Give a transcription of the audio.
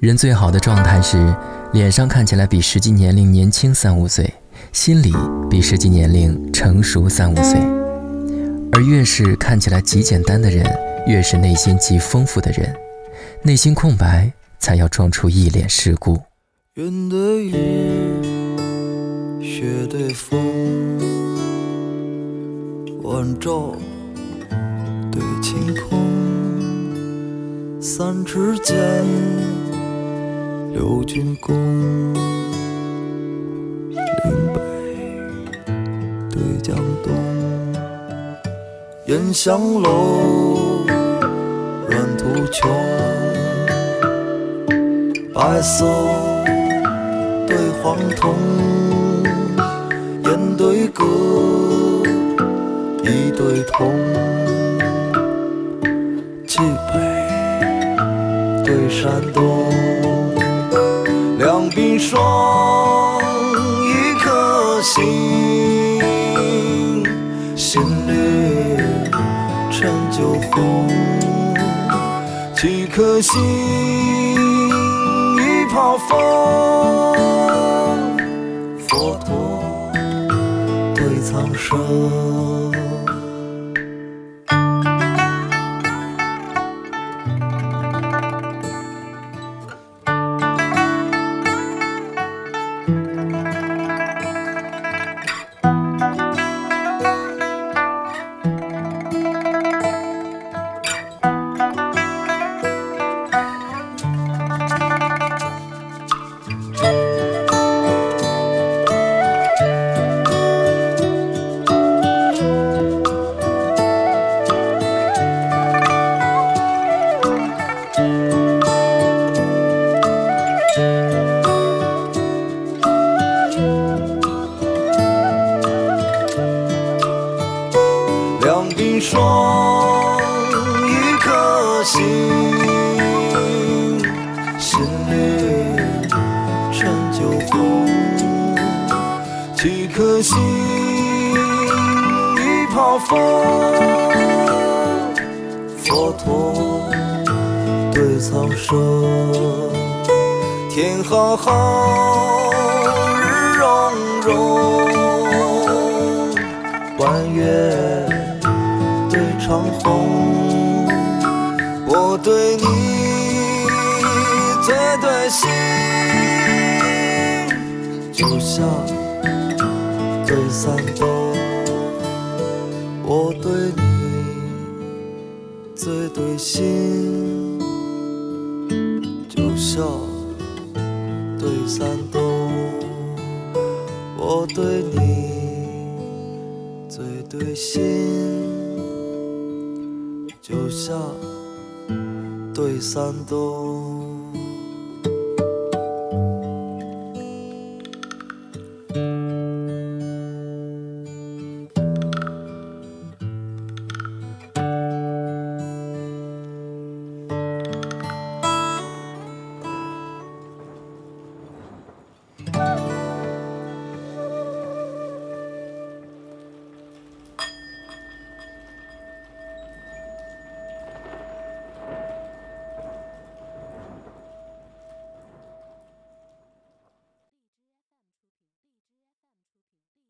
人最好的状态是，脸上看起来比实际年龄年轻三五岁，心里比实际年龄成熟三五岁。而越是看起来极简单的人，越是内心极丰富的人。内心空白，才要装出一脸世故。云对雨，雪对风，晚照对晴空，三尺剑，六钧弓，岭北对江东，烟香楼，软土穷。白色对黄铜，烟对歌，一对铜，冀北对山东，冰霜，一颗心，心绿成酒红，几颗心。好风，霜，一颗心，心绿成酒红，几颗心，一泡风，佛陀对苍生，天浩浩，日融融，弯月。长虹，我对你最对心，就像对三冬。我对你最对心，就像对三冬。我对你最对心。九夏对三冬。